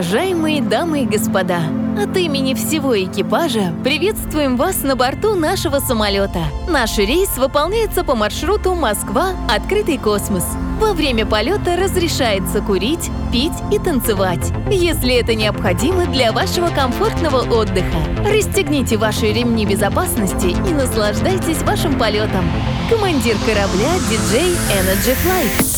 Уважаемые дамы и господа, от имени всего экипажа приветствуем вас на борту нашего самолета. Наш рейс выполняется по маршруту Москва-Открытый космос. Во время полета разрешается курить, пить и танцевать, если это необходимо для вашего комфортного отдыха. Расстегните ваши ремни безопасности и наслаждайтесь вашим полетом. Командир корабля DJ Energy Flight.